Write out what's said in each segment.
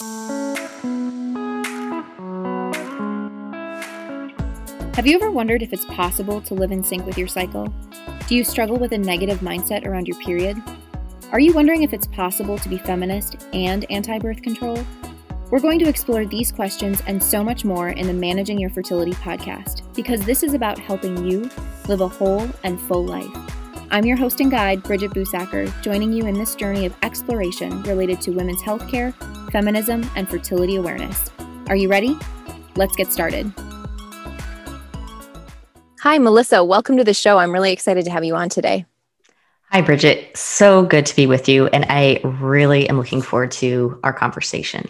Have you ever wondered if it's possible to live in sync with your cycle? Do you struggle with a negative mindset around your period? Are you wondering if it's possible to be feminist and anti birth control? We're going to explore these questions and so much more in the Managing Your Fertility podcast because this is about helping you live a whole and full life. I'm your host and guide, Bridget Busacker, joining you in this journey of exploration related to women's healthcare, feminism, and fertility awareness. Are you ready? Let's get started. Hi, Melissa. Welcome to the show. I'm really excited to have you on today. Hi, Bridget. So good to be with you. And I really am looking forward to our conversation.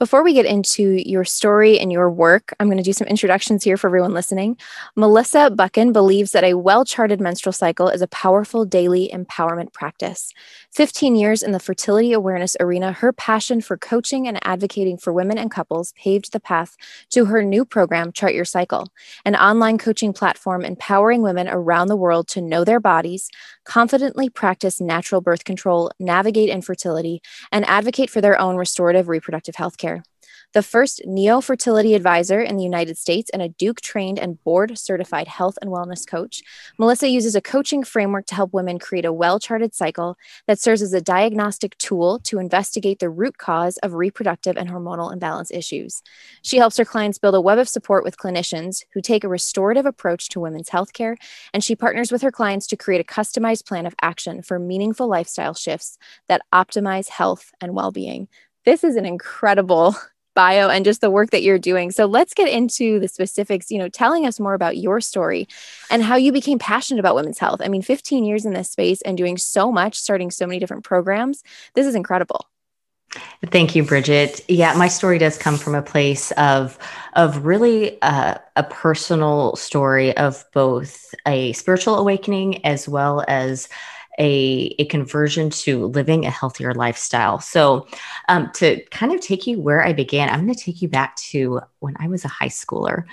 Before we get into your story and your work, I'm going to do some introductions here for everyone listening. Melissa Buchan believes that a well charted menstrual cycle is a powerful daily empowerment practice. 15 years in the fertility awareness arena, her passion for coaching and advocating for women and couples paved the path to her new program, Chart Your Cycle, an online coaching platform empowering women around the world to know their bodies, confidently practice natural birth control, navigate infertility, and advocate for their own restorative reproductive health care the first neo fertility advisor in the United States and a Duke trained and board certified health and wellness coach. Melissa uses a coaching framework to help women create a well charted cycle that serves as a diagnostic tool to investigate the root cause of reproductive and hormonal imbalance issues. She helps her clients build a web of support with clinicians who take a restorative approach to women's healthcare, and she partners with her clients to create a customized plan of action for meaningful lifestyle shifts that optimize health and well being. This is an incredible bio and just the work that you're doing. So let's get into the specifics, you know, telling us more about your story and how you became passionate about women's health. I mean, 15 years in this space and doing so much, starting so many different programs. This is incredible. Thank you, Bridget. Yeah, my story does come from a place of of really uh, a personal story of both a spiritual awakening as well as a, a conversion to living a healthier lifestyle. So, um, to kind of take you where I began, I'm going to take you back to when I was a high schooler.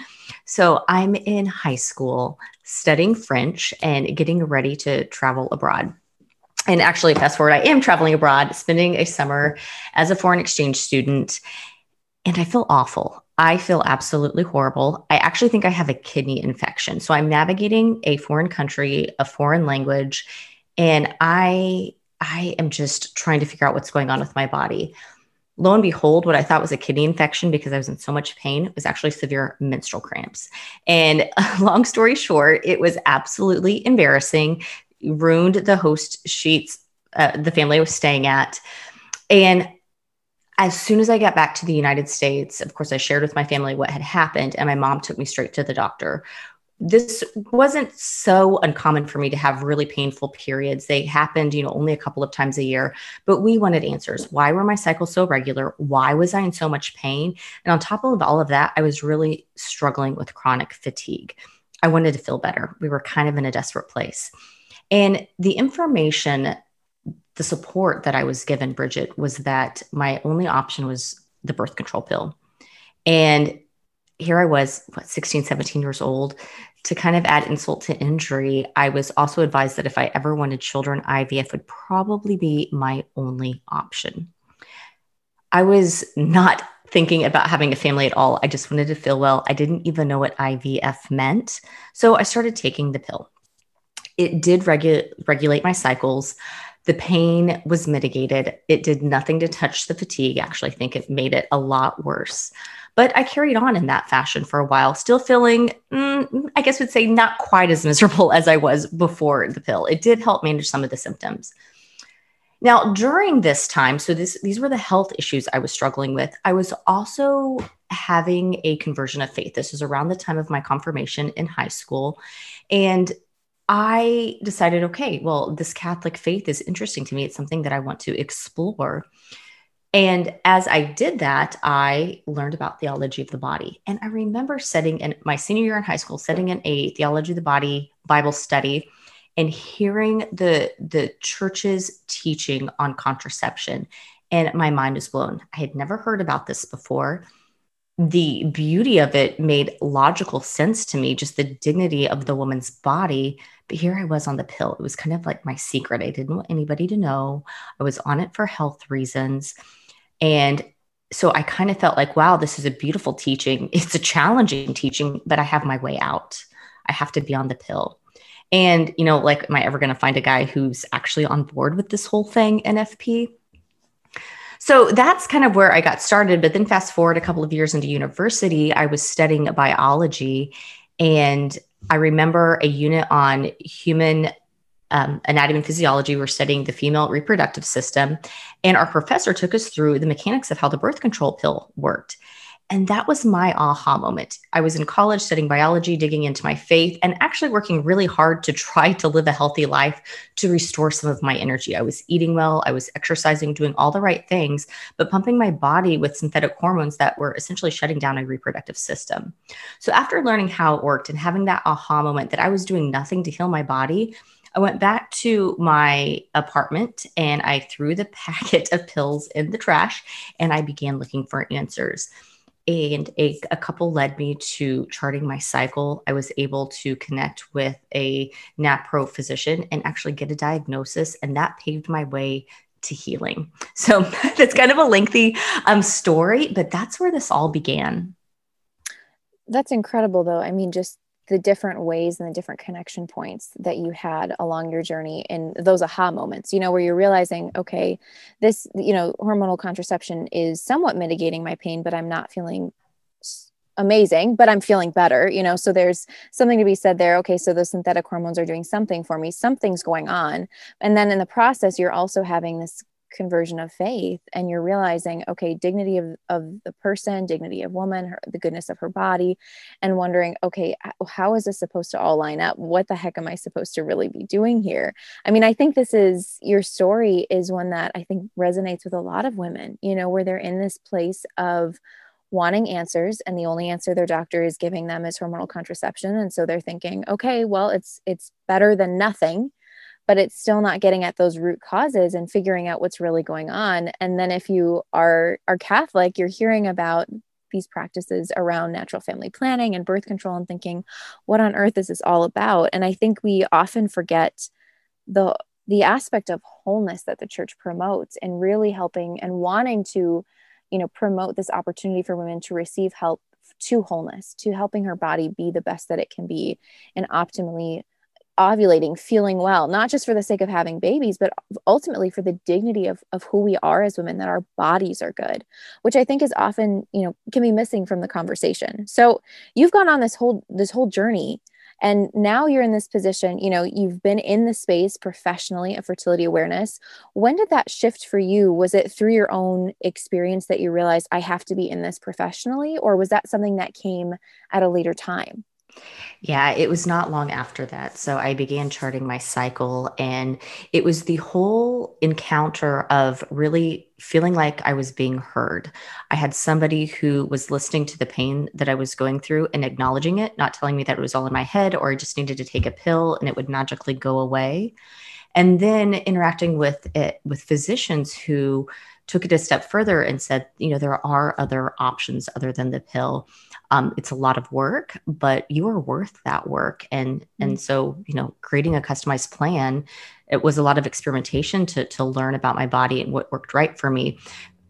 So, I'm in high school studying French and getting ready to travel abroad. And actually, fast forward, I am traveling abroad, spending a summer as a foreign exchange student. And I feel awful. I feel absolutely horrible. I actually think I have a kidney infection. So I'm navigating a foreign country, a foreign language, and I I am just trying to figure out what's going on with my body. Lo and behold, what I thought was a kidney infection because I was in so much pain was actually severe menstrual cramps. And long story short, it was absolutely embarrassing. Ruined the host sheets uh, the family I was staying at. And as soon as I got back to the United States, of course, I shared with my family what had happened, and my mom took me straight to the doctor, this wasn't so uncommon for me to have really painful periods. They happened, you know, only a couple of times a year, but we wanted answers. Why were my cycles so regular? Why was I in so much pain? And on top of all of that, I was really struggling with chronic fatigue. I wanted to feel better. We were kind of in a desperate place. And the information, the support that I was given, Bridget, was that my only option was the birth control pill. And here I was, what, 16, 17 years old. To kind of add insult to injury, I was also advised that if I ever wanted children, IVF would probably be my only option. I was not thinking about having a family at all. I just wanted to feel well. I didn't even know what IVF meant. So I started taking the pill. It did regu- regulate my cycles. The pain was mitigated. It did nothing to touch the fatigue. Actually, I think it made it a lot worse. But I carried on in that fashion for a while, still feeling, mm, I guess, would say not quite as miserable as I was before the pill. It did help manage some of the symptoms. Now, during this time, so this, these were the health issues I was struggling with. I was also having a conversion of faith. This was around the time of my confirmation in high school. And I decided, okay, well, this Catholic faith is interesting to me. It's something that I want to explore. And as I did that, I learned about theology of the body. And I remember sitting in my senior year in high school, sitting in a theology of the body Bible study and hearing the, the church's teaching on contraception. And my mind was blown. I had never heard about this before. The beauty of it made logical sense to me, just the dignity of the woman's body. But here I was on the pill. It was kind of like my secret. I didn't want anybody to know. I was on it for health reasons. And so I kind of felt like, wow, this is a beautiful teaching. It's a challenging teaching, but I have my way out. I have to be on the pill. And, you know, like, am I ever going to find a guy who's actually on board with this whole thing, NFP? So that's kind of where I got started. But then, fast forward a couple of years into university, I was studying biology. And I remember a unit on human um, anatomy and physiology. We're studying the female reproductive system. And our professor took us through the mechanics of how the birth control pill worked. And that was my aha moment. I was in college studying biology, digging into my faith, and actually working really hard to try to live a healthy life to restore some of my energy. I was eating well, I was exercising, doing all the right things, but pumping my body with synthetic hormones that were essentially shutting down my reproductive system. So, after learning how it worked and having that aha moment that I was doing nothing to heal my body, I went back to my apartment and I threw the packet of pills in the trash and I began looking for answers and a, a, couple led me to charting my cycle. I was able to connect with a NAPRO physician and actually get a diagnosis, and that paved my way to healing. So that's kind of a lengthy um, story, but that's where this all began. That's incredible, though. I mean, just the different ways and the different connection points that you had along your journey and those aha moments you know where you're realizing okay this you know hormonal contraception is somewhat mitigating my pain but i'm not feeling amazing but i'm feeling better you know? So there's something to be said there. Okay so those synthetic hormones are doing something for me. Something's going on. And then in the process you're also having this conversion of faith and you're realizing okay dignity of, of the person dignity of woman her, the goodness of her body and wondering okay how is this supposed to all line up? What the heck am i supposed to really be doing here? I mean i think this is your story is one that i think resonates with a lot of women you know where they're in this place of wanting answers and the only answer their doctor is giving them is hormonal contraception and so they're thinking okay well it's it's better than nothing but it's still not getting at those root causes and figuring out what's really going on. And then if you are are catholic you're hearing about these practices around natural family planning and birth control and thinking what on earth is this all about? And i think we often forget the the aspect of wholeness that the church promotes and really helping and wanting to you know promote this opportunity for women to receive help to wholeness to helping her body be the best that it can be and optimally ovulating, feeling well, not just for the sake of having babies, but ultimately for the dignity of, of who we are as women, that our bodies are good, which I think is often, you know, can be missing from the conversation. So you've gone on this whole this whole journey and now you're in this position, you know, you've been in the space professionally of fertility awareness. When did that shift for you? Was it through your own experience that you realized I have to be in this professionally, or was that something that came at a later time? Yeah, it was not long after that. So I began charting my cycle, and it was the whole encounter of really feeling like I was being heard. I had somebody who was listening to the pain that I was going through and acknowledging it, not telling me that it was all in my head or I just needed to take a pill and it would magically go away. And then interacting with it with physicians who took it a step further and said, you know, there are other options other than the pill um, it's a lot of work but you are worth that work. And mm-hmm. and so you know creating a customized plan it was a lot of experimentation to to learn about my body and what worked right for me.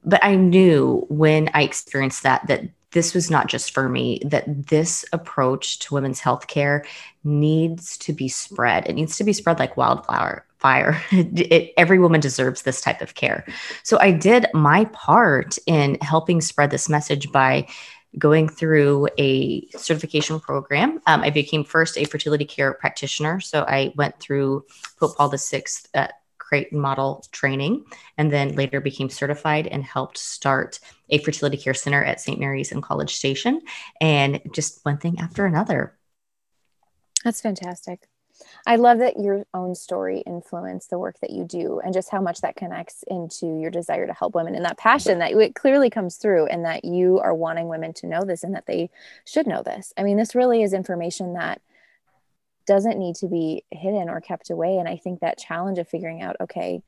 But i knew when i experienced that that this was not just for me that this approach to women's health care needs to be spread. It needs to be spread like wildfire fire. It, every woman deserves this type of care. So i did my part in helping spread this message by going through a certification program. Um, I became first a fertility care practitioner. So I went through Pope Paul VI uh, Creighton model training and then later became certified and helped start a fertility care center at St. Mary's in College Station. And just one thing after another. That's fantastic. I love that your own story influenced the work that you do and just how much that connects into your desire to help women and that passion that it clearly comes through and that you are wanting women to know this and that they should know this. I mean, this really is information that doesn't need to be hidden or kept away. And I think that challenge of figuring out, okay,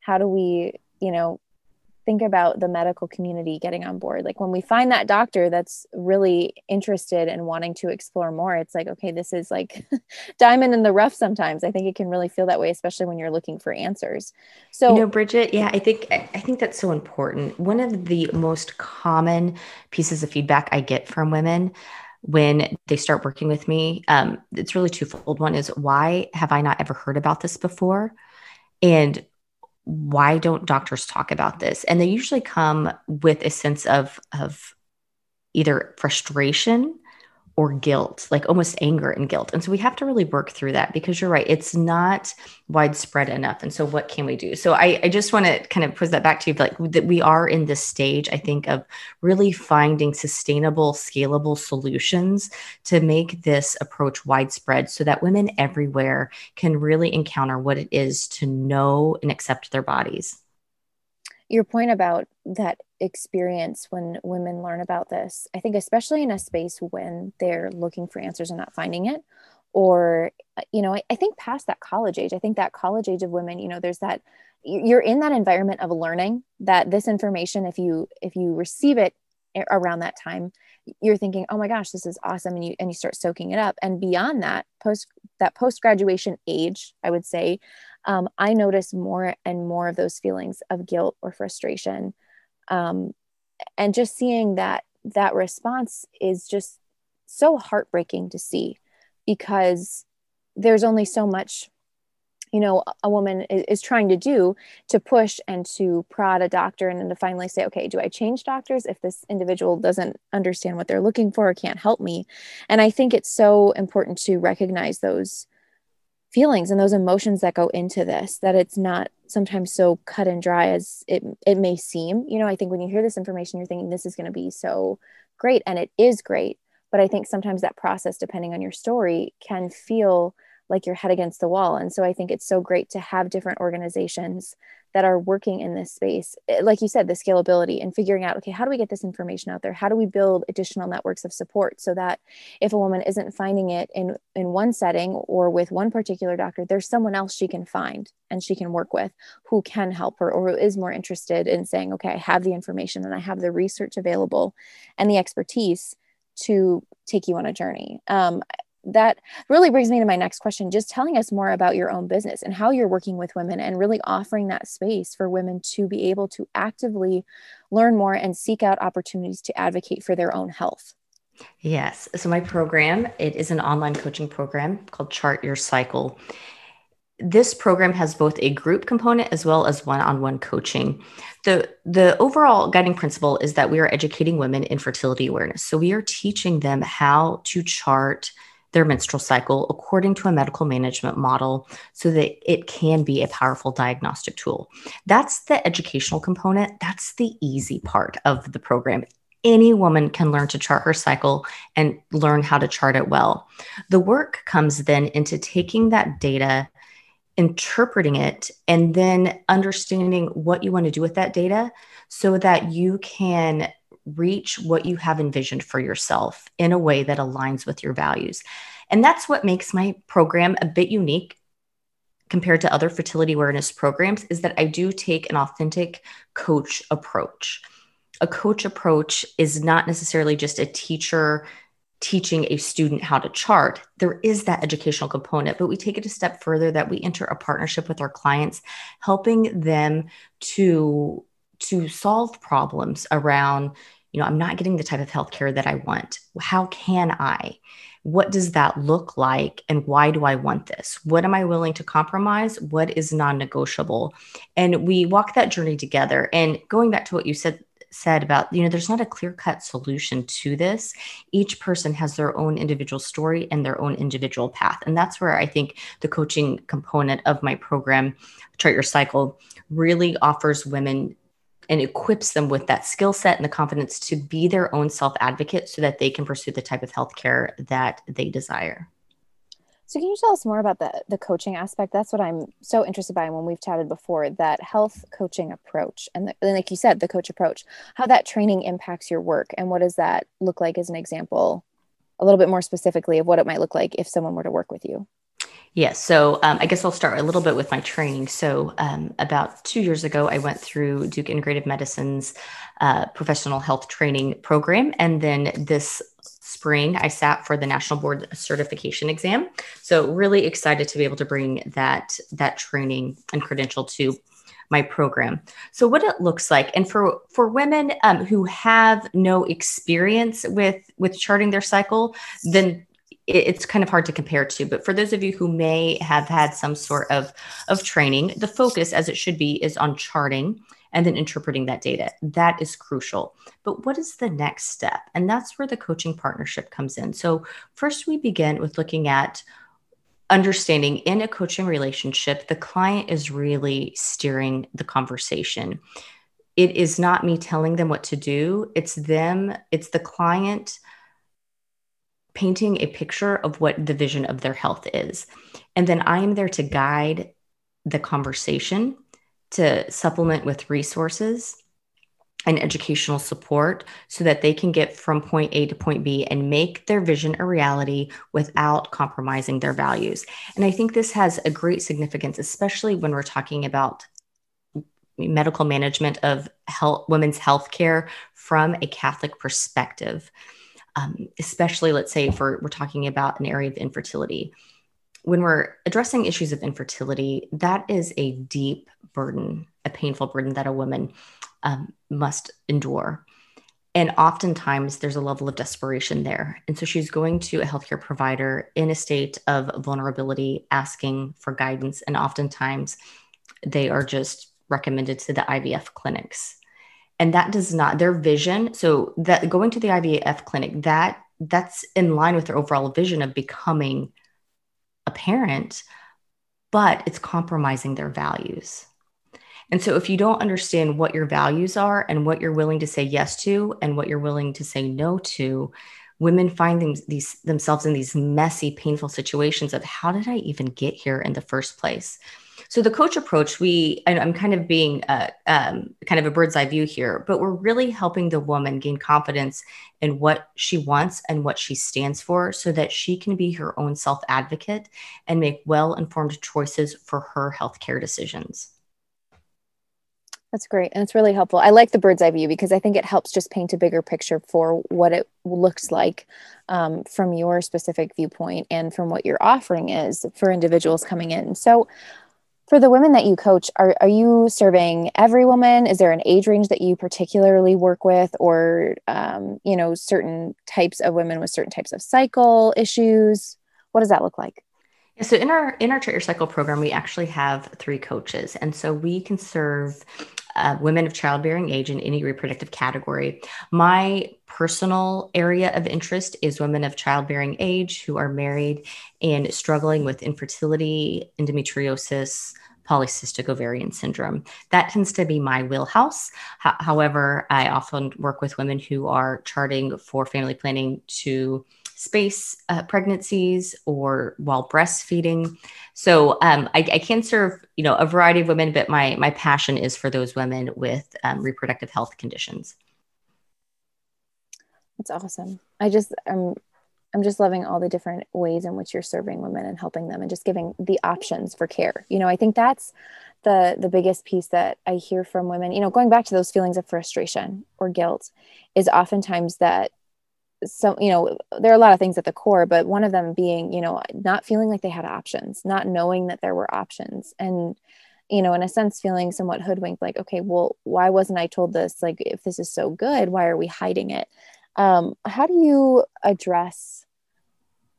how do we, you know, think about the medical community getting on board. Like when we find that doctor that's really interested in wanting to explore more, it's like, okay, this is like diamond in the rough sometimes. I think it can really feel that way, especially when you're looking for answers. So, you know, Bridget, yeah, I think, I think that's so important. One of the most common pieces of feedback I get from women when they start working with me, um, it's really twofold. One is, why have I not ever heard about this before? And why don't doctors talk about this? And they usually come with a sense of, of either frustration or guilt, like almost anger and guilt. And so we have to really work through that because you're right, it's not widespread enough. And so what can we do? So I, I just want to kind of put that back to you, like that we are in this stage, I think, of really finding sustainable, scalable solutions to make this approach widespread so that women everywhere can really encounter what it is to know and accept their bodies your point about that experience when women learn about this i think especially in a space when they're looking for answers and not finding it or uh, you know I, I, think past that college age i think that college age of women you know there's that you're in that environment of learning that this information if you if you receive it around that time you're thinking oh my gosh this is awesome and you and you start soaking it up. And beyond that post that post graduation age i would say um, I notice more and more of those feelings of guilt or frustration. Um, and just seeing that that response is just so heartbreaking to see because there's only so much you know a woman is, trying to do to push and to prod a doctor and then to finally say okay do i change doctors if this individual doesn't understand what they're looking for or can't help me and i think it's so important to recognize those feelings and those emotions that go into this that it's not sometimes so cut and dry as it it may seem. You know i think when you hear this information you're thinking this is going to be so great and it is great. But i think sometimes that process depending on your story can feel like your head against the wall. And so i think it's so great to have different organizations that are working in this space eh, like you said the scalability and figuring out okay how do we get this information out there? How do we build additional networks of support so that if a woman isn't finding it in in one setting or with one particular doctor there's someone else she can find and she can work with who can help her or who is more interested in saying okay i have the information and i have the research available and the expertise to take you on a journey. Um, that really brings me to my next question just telling us more about your own business and how you're working with women and really offering that space for women to be able to actively learn more and seek out opportunities to advocate for their own health yes so my program it is an online coaching program called chart your cycle this program has both a group component as well as one-on-one coaching. The the overall guiding principle is that we are educating women in fertility awareness. So we are teaching them how to chart their menstrual cycle according to a medical management model so that it can be a powerful diagnostic tool. That's the educational component. That's the easy part of the program. Any woman can learn to chart her cycle and learn how to chart it well. The work comes then into taking that data, interpreting it, and then understanding what you want to do with that data so that you can reach what you have envisioned for yourself in a way that aligns with your values. And that's what makes my program a bit unique compared to other fertility awareness programs is that I do take an authentic coach approach. A coach approach is not necessarily just a teacher teaching a student how to chart. There is that educational component, but we take it a step further that we enter a partnership with our clients, helping them to to solve problems around you know, I'm not getting the type of healthcare that I want. How can I? What does that look like? And why do I want this? What am I willing to compromise? What is non negotiable? And we walk that journey together. And going back to what you said, said about you know there's not a clear cut solution to this each person has their own individual story and their own individual path and that's where i think the coaching component of my program chart your cycle really offers women and equips them with that skill set and the confidence to be their own self advocate so that they can pursue the type of healthcare that they desire. So, can you tell us more about the, the coaching aspect? That's what I'm so interested by when we've chatted before that health coaching approach. And, the, and like you said, the coach approach, how that training impacts your work. And what does that look like as an example, a little bit more specifically of what it might look like if someone were to work with you? Yes. So um, I guess I'll start a little bit with my training. So um, about two years ago, I went through Duke Integrative Medicine's uh, professional health training program. And then this spring, I sat for the National Board Certification exam. So really excited to be able to bring that, that training and credential to my program. So what it looks like, and for for women um, who have no experience with with charting their cycle, then it's kind of hard to compare to but for those of you who may have had some sort of of training the focus as it should be is on charting and then interpreting that data. That is crucial. But what is the next step? And that's where the coaching partnership comes in. So first we begin with looking at understanding in a coaching relationship, the client is really steering the conversation. It is not me telling them what to do, it's them, it's the client painting a picture of what the vision of their health is. And then I am there to guide the conversation, to supplement with resources and educational support so that they can get from point A to point B and make their vision a reality without compromising their values. And I think this has a great significance, especially when we're talking about medical management of health, women's health care from a Catholic perspective. Um, especially, let's say, for we're talking about an area of infertility. When we're addressing issues of infertility, that is a deep burden, a painful burden that a woman um, must endure. And oftentimes there's a level of desperation there. And so she's going to a healthcare provider in a state of vulnerability, asking for guidance. And oftentimes they are just recommended to the IVF clinics. And that does not, their vision. So that going to the IVF clinic, that that's in line with their overall vision of becoming a parent, but it's compromising their values. And so, if you don't understand what your values are and what you're willing to say yes to and what you're willing to say no to, women find them, these, themselves in these messy, painful situations of how did I even get here in the first place? So the coach approach, we I'm kind of being a, um, kind of a bird's eye view here, but we're really helping the woman gain confidence in what she wants and what she stands for, so that she can be her own self advocate and make well informed choices for her healthcare decisions. That's great. And it's really helpful. I like the bird's eye view because I think it helps just paint a bigger picture for what it looks like um, from your specific viewpoint and from what your offering is for individuals coming in. So, for the women that you coach, are, are you serving every woman? Is there an age range that you particularly work with, or um, you know, certain types of women with certain types of cycle issues? What does that look like? Yeah, so in our in our Chart Your Cycle program, we actually have three coaches, and so we can serve uh, women of childbearing age in any reproductive category. My personal area of interest is women of childbearing age who are married and struggling with infertility, endometriosis, polycystic ovarian syndrome. That tends to be my wheelhouse. H- however, I often work with women who are charting for family planning to space uh, pregnancies or while breastfeeding. So um, I, I, can serve, you know, a variety of women, but my my passion is for those women with um, reproductive health conditions. That's awesome. I just I'm I'm just loving all the different ways in which you're serving women and helping them and just giving the options for care. You know, I think that's the the biggest piece that I hear from women, you know, going back to those feelings of frustration or guilt is oftentimes that so you know there are a lot of things at the core but one of them being you know not feeling like they had options not knowing that there were options and you know in a sense feeling somewhat hoodwinked like okay well why wasn't i told this? Like if this is so good why are we hiding it? Um, how do you address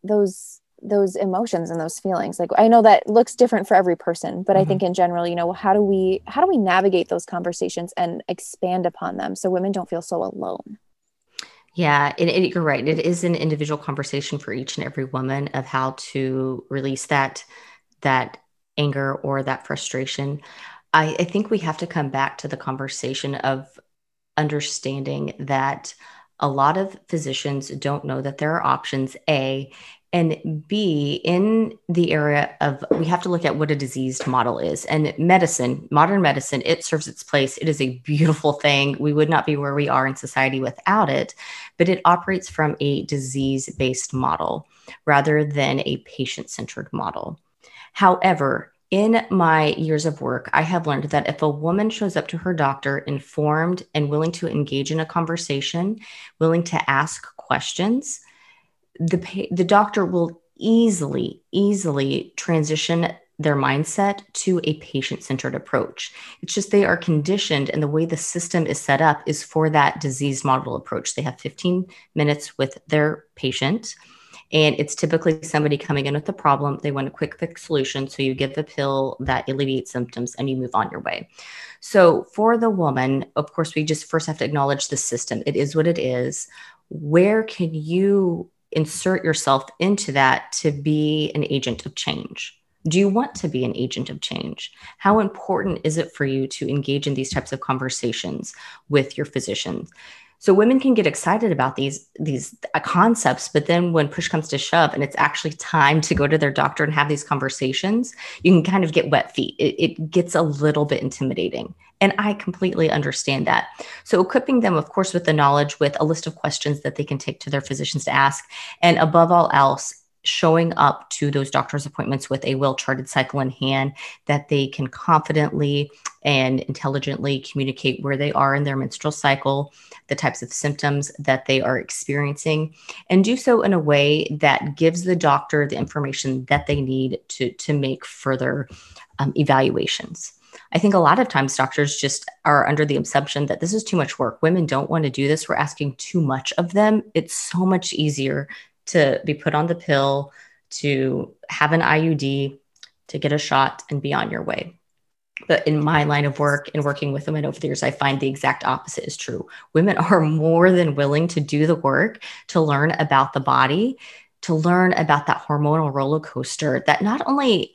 those those emotions and those feelings? Like i know that looks different for every person but mm-hmm. i think in general you know how do we how do we navigate those conversations and expand upon them so women don't feel so alone yeah, and, and, you're right. It is an individual conversation for each and every woman of how to release that that anger or that frustration. I, I think we have to come back to the conversation of understanding that a lot of physicians don't know that there are options. A, and B, in the area of, we have to look at what a diseased model is. And medicine, modern medicine, it serves its place. It is a beautiful thing. We would not be where we are in society without it, but it operates from a disease based model rather than a patient centered model. However, in my years of work, I have learned that if a woman shows up to her doctor informed and willing to engage in a conversation, willing to ask questions, the, the doctor will easily, easily transition their mindset to a patient centered approach. It's just they are conditioned, and the way the system is set up is for that disease model approach. They have 15 minutes with their patient and it's typically somebody coming in with a problem. They want a quick fix solution. So you give the pill that alleviates symptoms and you move on your way. So for the woman, of course, we just first have to acknowledge the system. It is what it is. Where can you insert yourself into that to be an agent of change? Do you want to be an agent of change? How important is it for you to engage in these types of conversations with your physician? So women can get excited about these these concepts, but then when push comes to shove, and it's actually time to go to their doctor and have these conversations, you can kind of get wet feet. It, it gets a little bit intimidating, and I completely understand that. So equipping them, of course, with the knowledge, with a list of questions that they can take to their physicians to ask, and above all else, showing up to those doctor's appointments with a well charted cycle in hand that they can confidently and intelligently communicate where they are in their menstrual cycle, the types of symptoms that they are experiencing, and do so in a way that gives the doctor the information that they need to, to make further um, evaluations. I think a lot of times doctors just are under the assumption that this is too much work. Women don't want to do this. We're asking too much of them. It's so much easier to be put on the pill, to have an IUD, to get a shot and be on your way. But in my line of work and working with women over the years, I find the exact opposite is true. Women are more than willing to do the work to learn about the body, to learn about that hormonal roller coaster that not only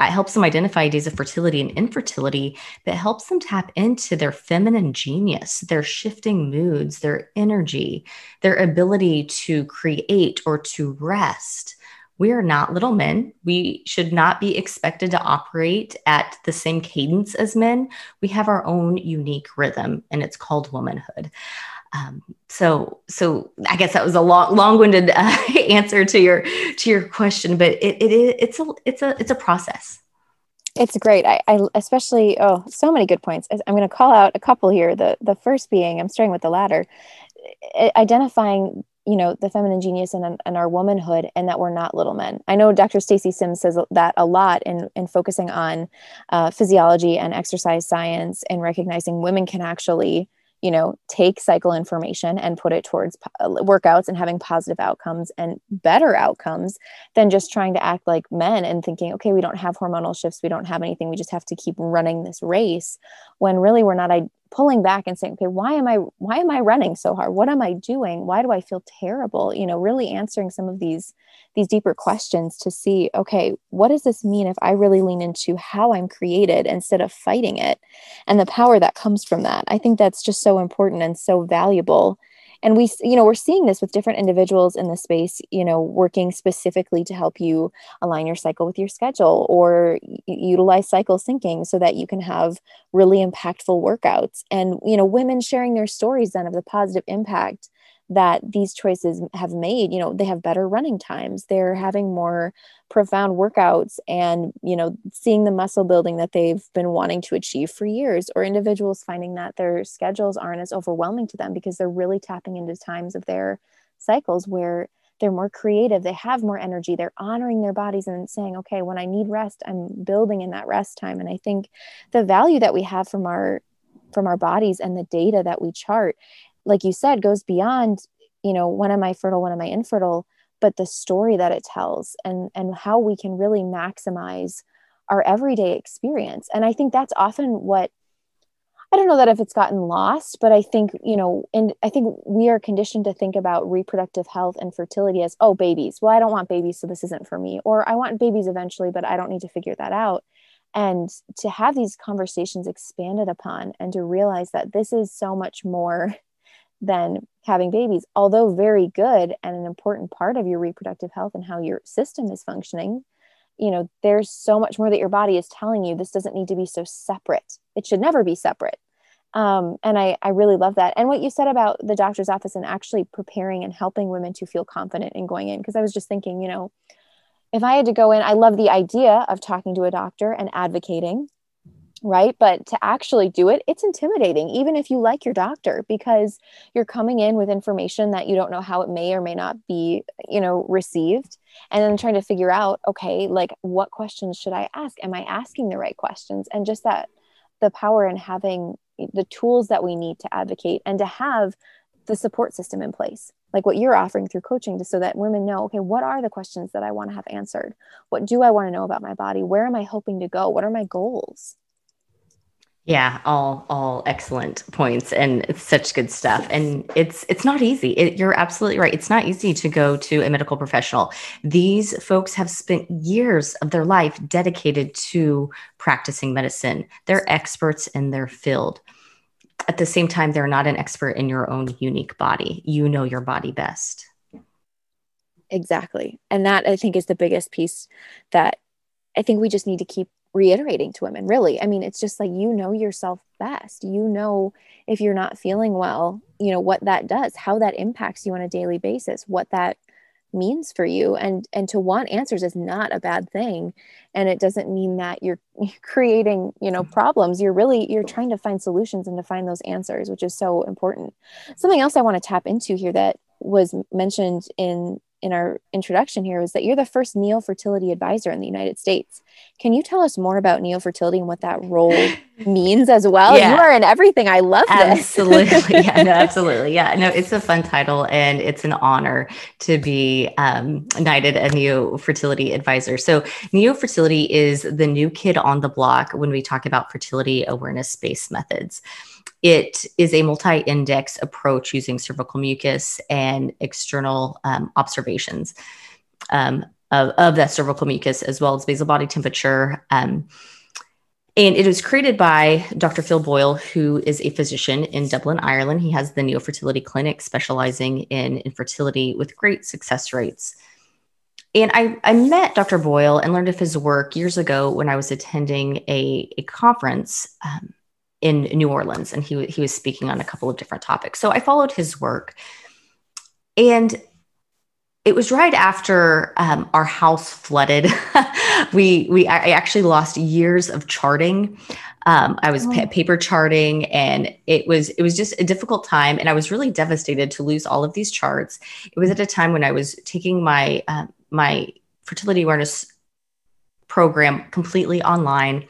it helps them identify days of fertility and infertility, but helps them tap into their feminine genius, their shifting moods, their energy, their ability to create or to rest. We are not little men. We should not be expected to operate at the same cadence as men. We have our own unique rhythm, and it's called womanhood. Um, so, so I guess that was a long, long-winded uh, answer to your to your question, but it, it it's a it's a it's a process. It's great. I, I especially oh, so many good points. I'm going to call out a couple here. The the first being I'm starting with the latter, identifying you know the feminine genius and, and our womanhood and that we're not little men i know dr stacy sims says that a lot in, in focusing on uh, physiology and exercise science and recognizing women can actually you know take cycle information and put it towards uh, workouts and having positive outcomes and better outcomes than just trying to act like men and thinking okay we don't have hormonal shifts we don't have anything we just have to keep running this race when really we're not pulling back and saying okay why am i why am i running so hard? What am i doing? Why do i feel terrible? You know really answering some of these these deeper questions to see okay what does this mean if i really lean into how i'm created instead of fighting it and the power that comes from that? I think that's just so important and so valuable and we you know we're seeing this with different individuals in the space you know working specifically to help you align your cycle with your schedule or utilize cycle syncing so that you can have really impactful workouts. And you know women sharing their stories then of the positive impact that these choices have made you know they have better running times. They're having more profound workouts and you know seeing the muscle building that they've been wanting to achieve for years or individuals finding that their schedules aren't as overwhelming to them because they're really tapping into times of their cycles where they're more creative they have more energy they're honoring their bodies and saying okay when i need rest i'm building in that rest time. And i think the value that we have from our from our bodies and the data that we chart like you said goes beyond you know when am i fertile when am i infertile but the story that it tells and and how we can really maximize our everyday experience. And i think that's often what i don't know that if it's gotten lost but i think you know and i think we are conditioned to think about reproductive health and fertility as oh babies. Well i don't want babies so this isn't for me. Or i want babies eventually but i don't need to figure that out. And to have these conversations expanded upon and to realize that this is so much more than having babies, although very good and an important part of your reproductive health and how your system is functioning. You know, there's so much more that your body is telling you. This doesn't need to be so separate. It should never be separate. Um, and I, I really love that. And what you said about the doctor's office and actually preparing and helping women to feel confident in going in, because I was just thinking, you know, if I had to go in, I love the idea of talking to a doctor and advocating, right? But to actually do it, it's intimidating, even if you like your doctor, because you're coming in with information that you don't know how it may or may not be, you know, received. And then trying to figure out, okay, like what questions should I ask? Am I asking the right questions? And just that the power in having the tools that we need to advocate and to have the support system in place like what you're offering through coaching to so that women know okay what are the questions that i want to have answered what do i want to know about my body where am i hoping to go what are my goals yeah all all excellent points and it's such good stuff and it's it's not easy it, you're absolutely right it's not easy to go to a medical professional these folks have spent years of their life dedicated to practicing medicine they're experts in their field at the same time, they're not an expert in your own unique body. You know your body best. Exactly. And that I think is the biggest piece that I think we just need to keep reiterating to women, really. I mean, it's just like you know yourself best. You know if you're not feeling well, you know what that does, how that impacts you on a daily basis, what that means for you and and to want answers is not a bad thing and it doesn't mean that you're creating you know problems you're really you're trying to find solutions and to find those answers which is so important something else i want to tap into here that was mentioned in in our introduction here was that you're the first neo fertility advisor in the United States. Can you tell us more about neo fertility and what that role means as well? Yeah. You are in everything. I love this. Absolutely. yeah, no, absolutely. Yeah, no, it's a fun title and it's an honor to be um, knighted a neo fertility advisor. So, neo fertility is the new kid on the block when we talk about fertility awareness based methods. It is a multi index approach using cervical mucus and external um, observations um, of, of, that cervical mucus, as well as basal body temperature. Um, and it was created by Dr. Phil Boyle, who is a physician in Dublin, Ireland. He has the Neofertility Clinic specializing in infertility with great success rates. And I, I met Dr. Boyle and learned of his work years ago when I was attending a, a conference um, in New Orleans, and he he was speaking on a couple of different topics. So I followed his work, and it was right after um, our house flooded. we we I actually lost years of charting. Um, I was oh. pa- paper charting, and it was it was just a difficult time, and I was really devastated to lose all of these charts. It was at a time when I was taking my uh, my fertility awareness program completely online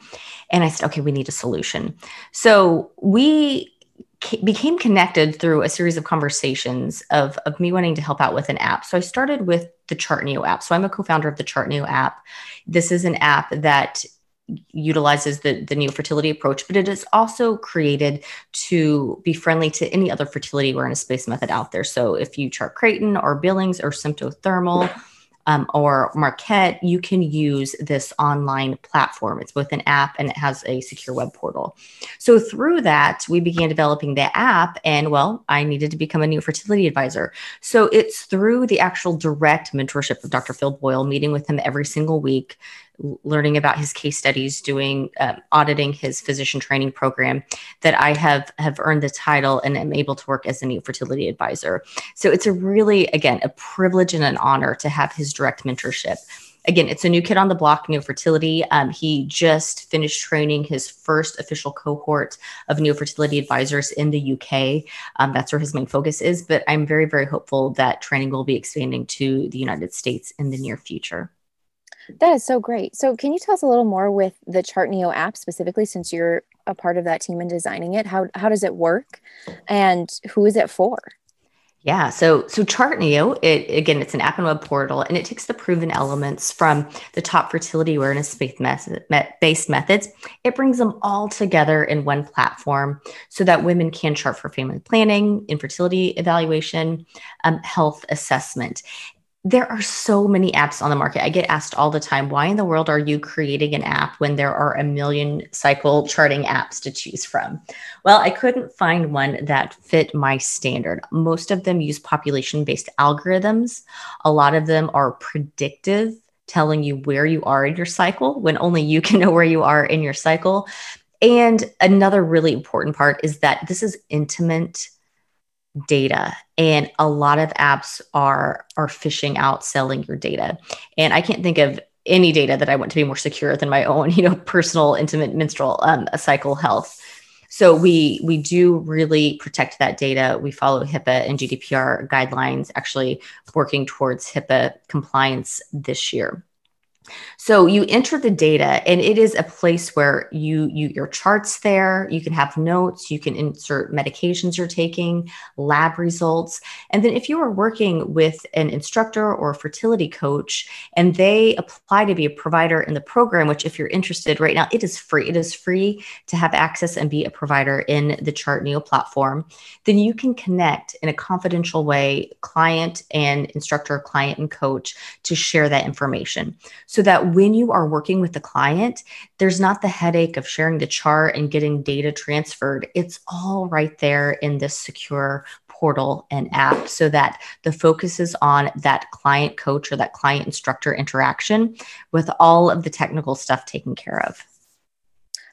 and I said, okay, we need a solution. So we became connected through a series of conversations of, of me wanting to help out with an app. So I started with the ChartNeo app. So I'm a co-founder of the ChartNeo app. This is an app that utilizes the, the neo fertility approach, but it is also created to be friendly to any other fertility awareness based method out there. So if you chart Creighton or Billings or Symptothermal, um, or Marquette, you can use this online platform. It's both an app and it has a secure web portal. So through that, we began developing the app, and well, I needed to become a neo fertility advisor. So it's through the actual direct mentorship of Dr. Phil Boyle, meeting with him every single week, learning about his case studies, doing um, auditing his physician training program, that I have have earned the title and am able to work as a neo fertility advisor. So it's a really, again, a privilege and an honor to have his direct mentorship. Again, it's a new kid on the block, neo fertility. Um, he just finished training his first official cohort of neo fertility advisors in the UK. Um, that's where his main focus is. But I'm very, very hopeful that training will be expanding to the United States in the near future. That is so great. So, can you tell us a little more with the ChartNeo app specifically, since you're a part of that team in designing it? How how does it work, and who is it for? Yeah, so so ChartNeo, it again, it's an app and web portal, and it takes the proven elements from the top fertility awareness based, method, based methods. It brings them all together in one platform, so that women can chart for family planning, infertility evaluation, um, health assessment, there are so many apps on the market. I get asked all the time, why in the world are you creating an app when there are a million cycle charting apps to choose from? Well, I couldn't find one that fit my standard. Most of them use population based algorithms, a lot of them are predictive, telling you where you are in your cycle when only you can know where you are in your cycle. And another really important part is that this is intimate data and a lot of apps are are fishing out selling your data and i can't think of any data that i want to be more secure than my own you know personal intimate menstrual um, cycle health so we we do really protect that data. We follow HIPAA and GDPR guidelines, actually working towards HIPAA compliance this year. So you enter the data and it is a place where you you your charts there, you can have notes, you can insert medications you're taking, lab results. And then if you are working with an instructor or a fertility coach and they apply to be a provider in the program, which if you're interested right now, it is free. It is free to have access and be a provider in the ChartNeo platform. Then you can connect in a confidential way, client and instructor, client and coach to share that information. So that when you are working with the client, there's not the headache of sharing the chart and getting data transferred. It's all right there in this secure portal and app so that the focus is on that client coach or that client instructor interaction with all of the technical stuff taken care of.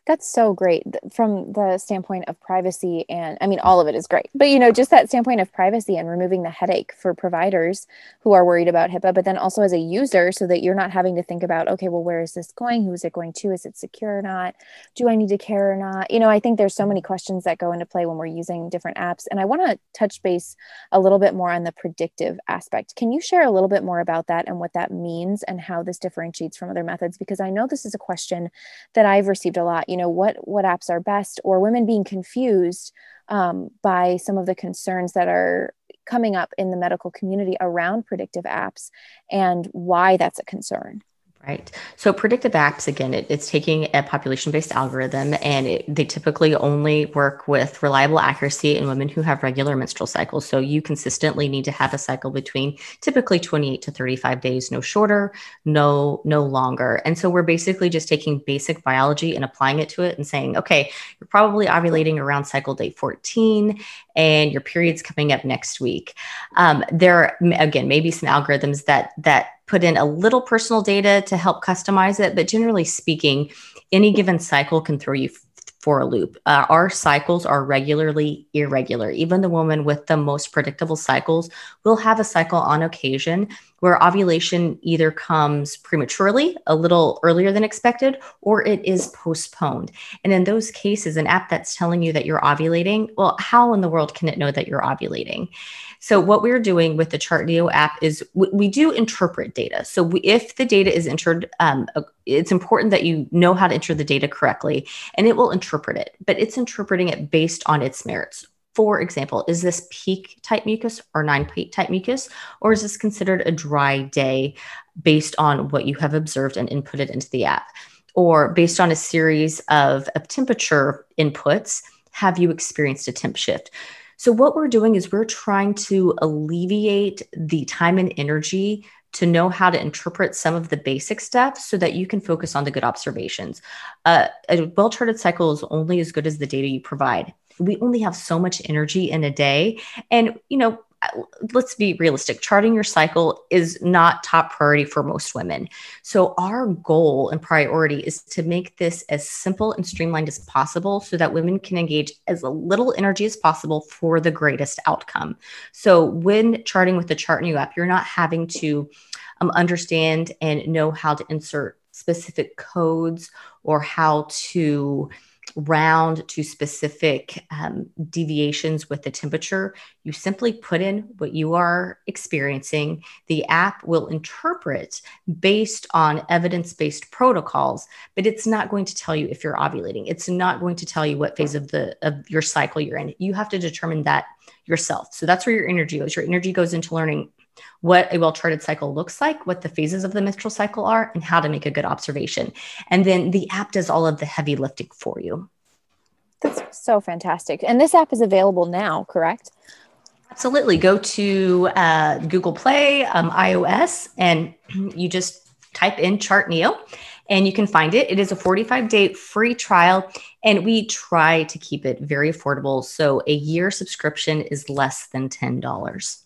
That's so great from the standpoint of privacy. And I mean, all of it is great, but you know, just that standpoint of privacy and removing the headache for providers who are worried about HIPAA, but then also as a user, so that you're not having to think about, okay, well, where is this going? Who is it going to? Is it secure or not? Do I need to care or not? You know, I think there's so many questions that go into play when we're using different apps. And I want to touch base a little bit more on the predictive aspect. Can you share a little bit more about that and what that means and how this differentiates from other methods? Because I know this is a question that I've received a lot. You you know what what apps are best or women being confused um, by some of the concerns that are coming up in the medical community around predictive apps and why that's a concern Right. So predictive apps, again, it, it's taking a population based algorithm and it, they typically only work with reliable accuracy in women who have regular menstrual cycles. So you consistently need to have a cycle between typically 28 to 35 days, no shorter, no, no longer. And so we're basically just taking basic biology and applying it to it and saying, okay, you're probably ovulating around cycle day 14 and your period's coming up next week. Um, there, again, maybe some algorithms that, that put in a little personal data to help customize it. But generally speaking, any given cycle can throw you for a loop. Uh, our cycles are regularly irregular. Even the woman with the most predictable cycles will have a cycle on occasion where ovulation either comes prematurely, a little earlier than expected, or it is postponed. And in those cases, an app that's telling you that you're ovulating, well, how in the world can it know that you're ovulating? So, what we're doing with the ChartNeo app is we, we do interpret data. So, we, if the data is entered, um, uh, it's important that you know how to enter the data correctly and it will interpret it, but it's interpreting it based on its merits. For example, is this peak type mucus or non-peak type mucus, or is this considered a dry day based on what you have observed and inputted into the app? Or based on a series of, of temperature inputs, have you experienced a temp shift? So, what we're doing is we're trying to alleviate the time and energy to know how to interpret some of the basic steps so that you can focus on the good observations. Uh, a well charted cycle is only as good as the data you provide we only have so much energy in a day. And, you know, let's be realistic. Charting your cycle is not top priority for most women. So our goal and priority is to make this as simple and streamlined as possible so that women can engage as little energy as possible for the greatest outcome. So when charting with the ChartNeo app you're not having to um, understand and know how to insert specific codes or how to round to specific um, deviations with the temperature, you simply put in what you are experiencing. The app will interpret based on evidence based protocols, but it's not going to tell you if you're ovulating. It's not going to tell you what phase of the of your cycle you're in. You have to determine that yourself. So that's where your energy goes. Your energy goes into learning what a well charted cycle looks like, what the phases of the menstrual cycle are, and how to make a good observation. And then the app does all of the heavy lifting for you. That's so fantastic. And this app is available now, correct? Absolutely. Go to uh, Google Play, um, iOS, and you just type in ChartNeo and you can find it. It is a 45 day free trial, and we try to keep it very affordable. So a year subscription is less than $10.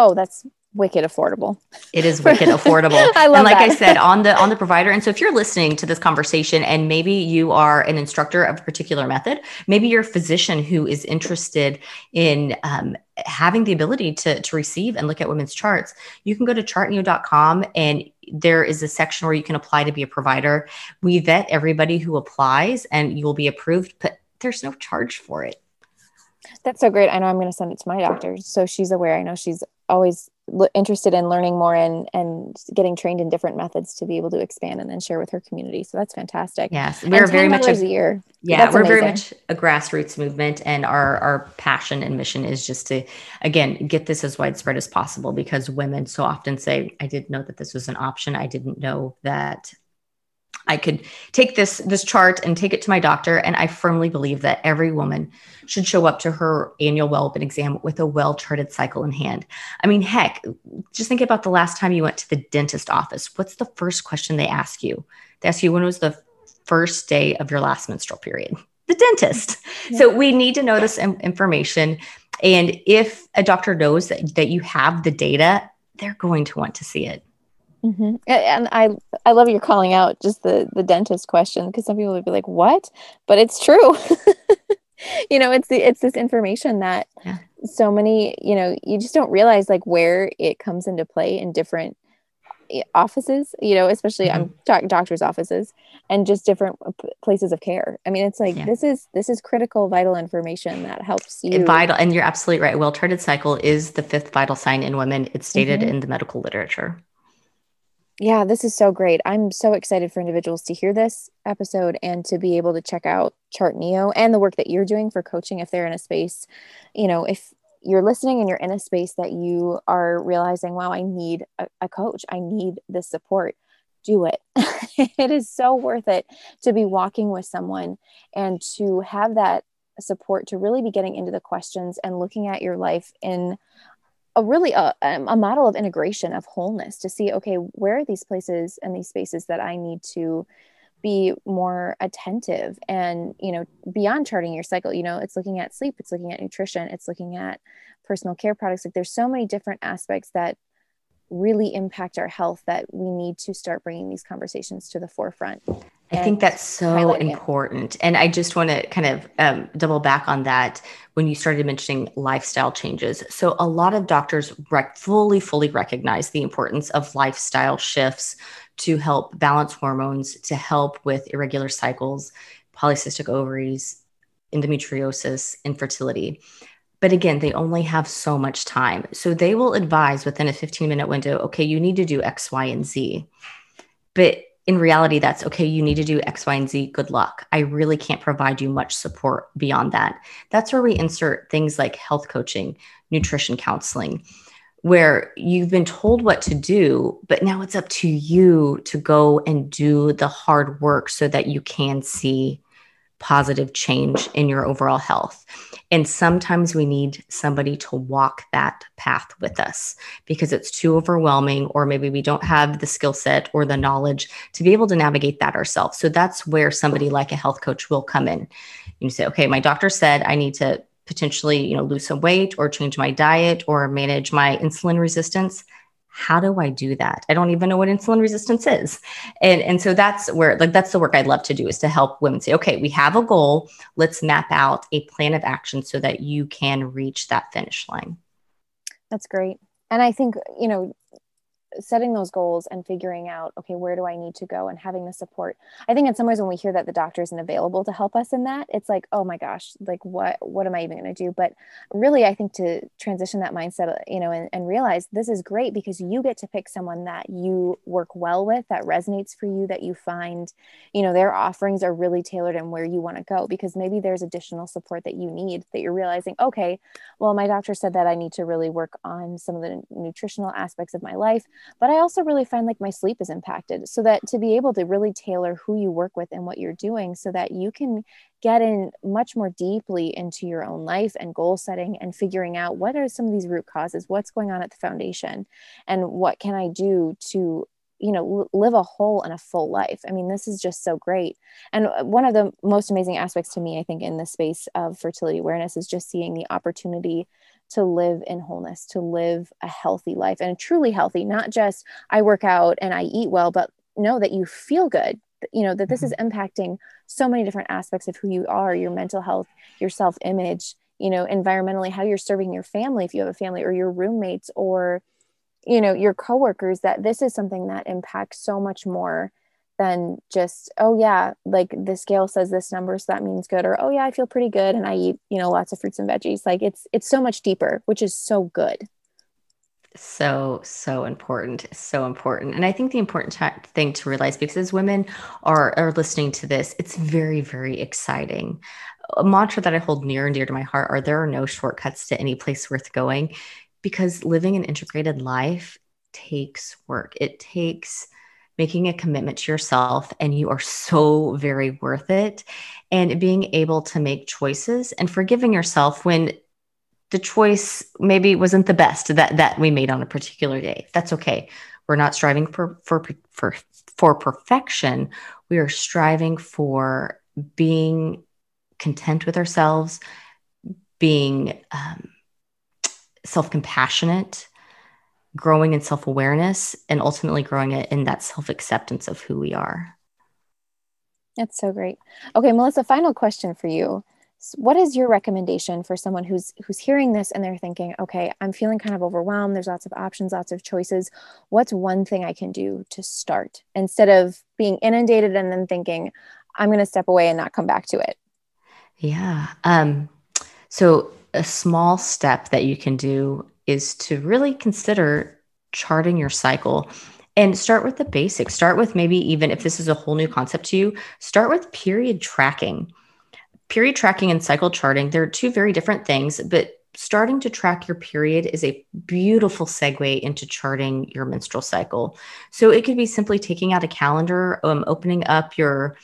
Oh, that's wicked affordable. It is wicked affordable. I love and like that. I said, on the on the provider. And so if you're listening to this conversation and maybe you are an instructor of a particular method, maybe you're a physician who is interested in um, having the ability to, to receive and look at women's charts, you can go to chartneo.com and there is a section where you can apply to be a provider. We vet everybody who applies and you'll be approved, but there's no charge for it. That's so great. I know I'm going to send it to my doctor. So she's aware. I know she's always interested in learning more and and getting trained in different methods to be able to expand and then share with her community. So that's fantastic. Yes, we're very much a, a year. Yeah, that's we're amazing. very much a grassroots movement, and our our passion and mission is just to again get this as widespread as possible because women so often say, "I didn't know that this was an option. I didn't know that I could take this this chart and take it to my doctor. And I firmly believe that every woman should show up to her annual wellbeing exam with a well charted cycle in hand. I mean, heck, just think about the last time you went to the dentist office. What's the first question they ask you? They ask you when was the first day of your last menstrual period? The dentist. Yeah. So we need to know this information. And if a doctor knows that, that you have the data, they're going to want to see it. Mm-hmm. And I I love you're calling out just the the dentist question because some people would be like, "What?" But it's true. you know, it's the it's this information that yeah. so many you know you just don't realize like where it comes into play in different eh, offices. You know, especially mm-hmm. I'm doc- doctors' offices and just different places of care. I mean, it's like yeah. this is this is critical, vital information that helps you. Vital, and you're absolutely right. Well charted cycle is the fifth vital sign in women. It's stated mm-hmm. in the medical literature. Yeah, this is so great. I'm so excited for individuals to hear this episode and to be able to check out Chart Neo and the work that you're doing for coaching if they're in a space, you know, if you're listening and you're in a space that you are realizing, wow, I need a, a coach, I need this support, do it. it is so worth it to be walking with someone and to have that support to really be getting into the questions and looking at your life in a really a, um, a model of integration of wholeness to see okay where are these places and these spaces that i need to be more attentive and you know beyond charting your cycle you know it's looking at sleep it's looking at nutrition it's looking at personal care products. Like there's so many different aspects that really impact our health that we need to start bringing these conversations to the forefront I think that's so important. It. And I just want to kind of um, double back on that when you started mentioning lifestyle changes. So, a lot of doctors rec- fully, fully recognize the importance of lifestyle shifts to help balance hormones, to help with irregular cycles, polycystic ovaries, endometriosis, infertility. But again, they only have so much time. So, they will advise within a 15 minute window okay, you need to do X, Y, and Z. But in reality, that's okay, you need to do X, Y, and Z. Good luck. I really can't provide you much support beyond that. That's where we insert things like health coaching, nutrition counseling, where you've been told what to do, but now it's up to you to go and do the hard work so that you can see positive change in your overall health. And sometimes we need somebody to walk that path with us because it's too overwhelming, or maybe we don't have the skill set or the knowledge to be able to navigate that ourselves. So that's where somebody like a health coach will come in. You say, okay, my doctor said I need to potentially, you know, lose some weight or change my diet or manage my insulin resistance how do I do that? I don't even know what insulin resistance is. And, and so that's where, like, that's the work I'd love to do is to help women say, okay, we have a goal. Let's map out a plan of action so that you can reach that finish line. That's great. And I think, you know, setting those goals and figuring out okay where do i need to go and having the support. I think in some ways when we hear that the doctor isn't available to help us in that it's like oh my gosh like what what am i even going to do? But really i think to transition that mindset uh, you know and, and realize this is great because you get to pick someone that you work well with that resonates for you that you find you know their offerings are really tailored and where you want to go because maybe there's additional support that you need that you're realizing okay well my doctor said that i need to really work on some of the nutritional aspects of my life but I also really find like my sleep is impacted. So that to be able to really tailor who you work with and what you're doing so that you can get in much more deeply into your own life and goal setting and figuring out what are some of these root causes, what's going on at the foundation, and what can I do to you know live a whole and a full life i mean this is just so great and uh, one of the most amazing aspects to me i think in the space of fertility awareness is just seeing the opportunity to live in wholeness, to live a healthy life and truly healthy, not just I work out and I eat well, but know that you feel good, you know, that this mm-hmm. is impacting so many different aspects of who you are, your mental health, your self image, you know, environmentally, how you're serving your family if you have a family or your roommates or, you know, your coworkers, that this is something that impacts so much more than just oh yeah like the scale says this number so that means good or oh yeah i feel pretty good and i eat you know lots of fruits and veggies. Like it's it's so much deeper which is so good. So so important so important. And i think the important t- thing to realize because as women are are listening to this it's very very exciting. A mantra that i hold near and dear to my heart are there are no shortcuts to any place worth going because living an integrated life takes work. It takes making a commitment to yourself and you are so very worth it. And being able to make choices and forgiving yourself when the choice maybe wasn't the best that that we made on a particular day. That's okay. We're not striving for for for for perfection. We are striving for being content with ourselves being um, self-compassionate growing in self awareness and ultimately growing it in that self acceptance of who we are. That's so great. Okay, Melissa, final question for you. What is your recommendation for someone who's who's hearing this and they're thinking, okay, I'm feeling kind of overwhelmed. There's lots of options, lots of choices. What's one thing I can do to start instead of being inundated and then thinking, I'm going to step away and not come back to it? Yeah. Um, so a small step that you can do is to really consider charting your cycle and start with the basics. Start with maybe even if this is a whole new concept to you, start with period tracking. Period tracking and cycle charting, they're two very different things, but starting to track your period is a beautiful segue into charting your menstrual cycle. So it could be simply taking out a calendar, um, opening up your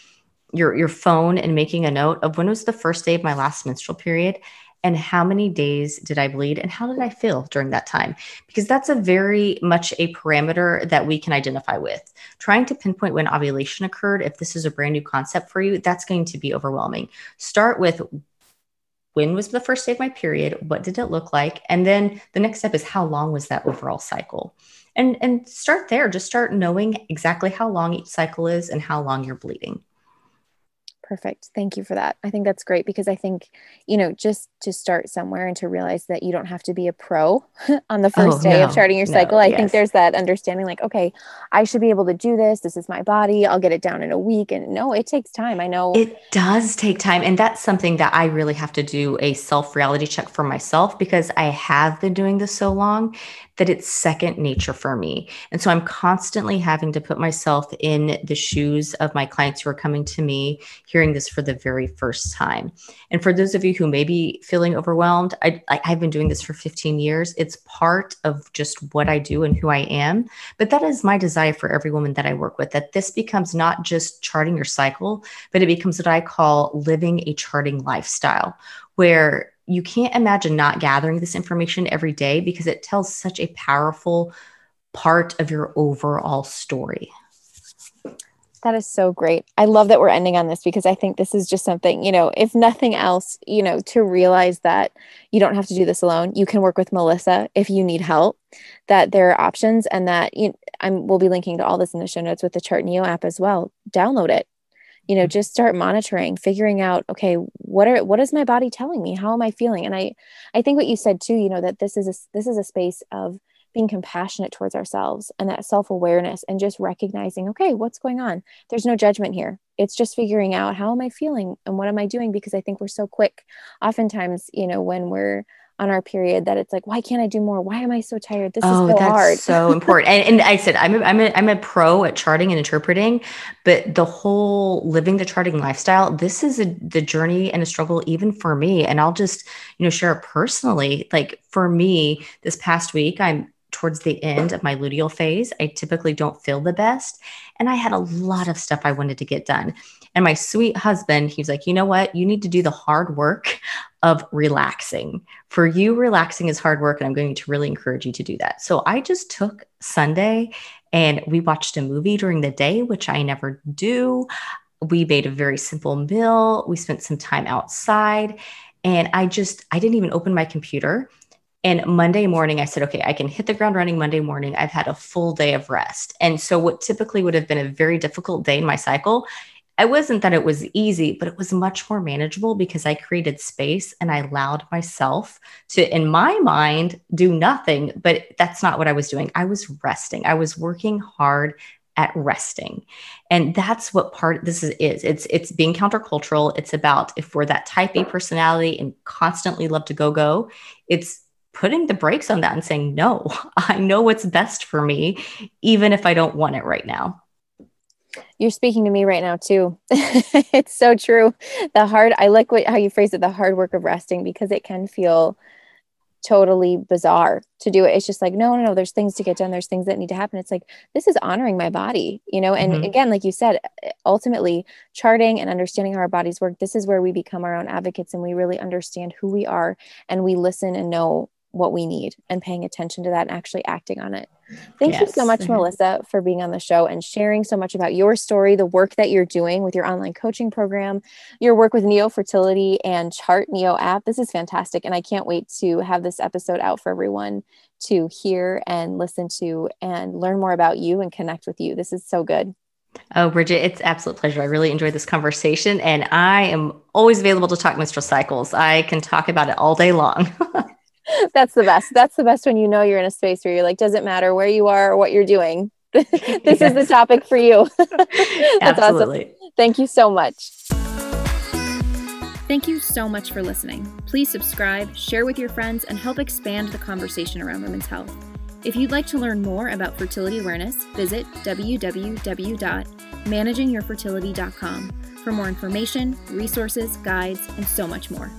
your your phone and making a note of when was the first day of my last menstrual period and how many days did I bleed and how did I feel during that time? Because that's a very much a parameter that we can identify with. Trying to pinpoint when ovulation occurred, if this is a brand new concept for you, that's going to be overwhelming. Start with when was the first day of my period? What did it look like? And then the next step is how long was that overall cycle? And and start there. Just start knowing exactly how long each cycle is and how long you're bleeding. Perfect. Thank you for that. I think that's great because I think, you know, just to start somewhere and to realize that you don't have to be a pro on the oh, first oh, day no, of starting your cycle. I yes. think there's that understanding like, okay, I should be able to do this. This is my body. I'll get it down in a week. And no, it takes time. I know it does take time. And that's something that I really have to do a self reality check for myself because I have been doing this so long that it's second nature for me. And so I'm constantly having to put myself in the shoes of my clients who are coming to me, hearing this for the very first time. And for those of you who may be feeling overwhelmed, I, I've been doing this for 15 years. It's part of just what I do and who I am. But that is my desire for every woman that I work with that this becomes not just charting your cycle, but it becomes what I call living a charting lifestyle, where you can't imagine not gathering this information every day because it tells such a powerful part of your overall story. That is so great. I love that we're ending on this because I think this is just something, you know, if nothing else, you know, to realize that you don't have to do this alone. You can work with Melissa if you need help, that there are options and that you I'm we'll be linking to all this in the show notes with the Chart Neo app as well. Download it you know mm-hmm. just start monitoring figuring out okay what are what is my body telling me how am i feeling and i i think what you said too you know that this is a this is a space of being compassionate towards ourselves and that self-awareness and just recognizing okay what's going on there's no judgment here it's just figuring out how am i feeling and what am i doing because i think we're so quick oftentimes you know when we're on our period that it's like, why can't I do more? Why am I so tired? This oh, is so that's hard. so important. And, and I said, I'm a, I'm, a, I'm a pro at charting and interpreting, but the whole living the charting lifestyle, this is a, the journey and a struggle even for me. And I'll just, you know, share it personally. Like for me, this past week, I'm towards the end of my luteal phase. I typically don't feel the best. And I had a lot of stuff I wanted to get done. And my sweet husband, he was like, you know what? You need to do the hard work of relaxing. For you, relaxing is hard work. And I'm going to really encourage you to do that. So I just took Sunday and we watched a movie during the day, which I never do. We made a very simple meal. We spent some time outside. And I just, I didn't even open my computer And Monday morning, I said, okay, I can hit the ground running Monday morning. I've had a full day of rest. And so, what typically would have been a very difficult day in my cycle, it wasn't that it was easy, but it was much more manageable because I created space and I allowed myself to, in my mind, do nothing. But that's not what I was doing. I was resting, I was working hard at resting and that's what part this is, is it's it's being countercultural it's about if we're that type a personality and constantly love to go go it's putting the brakes on that and saying no i know what's best for me even if i don't want it right now you're speaking to me right now too it's so true the hard i like what, how you phrase it the hard work of resting because it can feel totally bizarre to do it. It's just like, no, no, no, there's things to get done. There's things that need to happen. It's like, this is honoring my body, you know? And mm-hmm. again, like you said, ultimately charting and understanding how our bodies work, this is where we become our own advocates and we really understand who we are and we listen and know what we need and paying attention to that and actually acting on it. Thank yes. you so much, mm-hmm. Melissa, for being on the show and sharing so much about your story, the work that you're doing with your online coaching program, your work with Neo Fertility and Chart Neo app. This is fantastic. And I can't wait to have this episode out for everyone to hear and listen to and learn more about you and connect with you. This is so good. Oh, Bridget, it's absolute pleasure. I really enjoyed this conversation and I am always available to talk menstrual cycles. I can talk about it all day long. That's the best. That's the best when you know you're in a space where you're like, doesn't matter where you are or what you're doing. this yes. is the topic for you. That's Absolutely. awesome. Thank you so much. Thank you so much for listening. Please subscribe, share with your friends, and help expand the conversation around women's health. If you'd like to learn more about fertility awareness, visit www.managingyourfertility.com for more information, resources, guides, and so much more.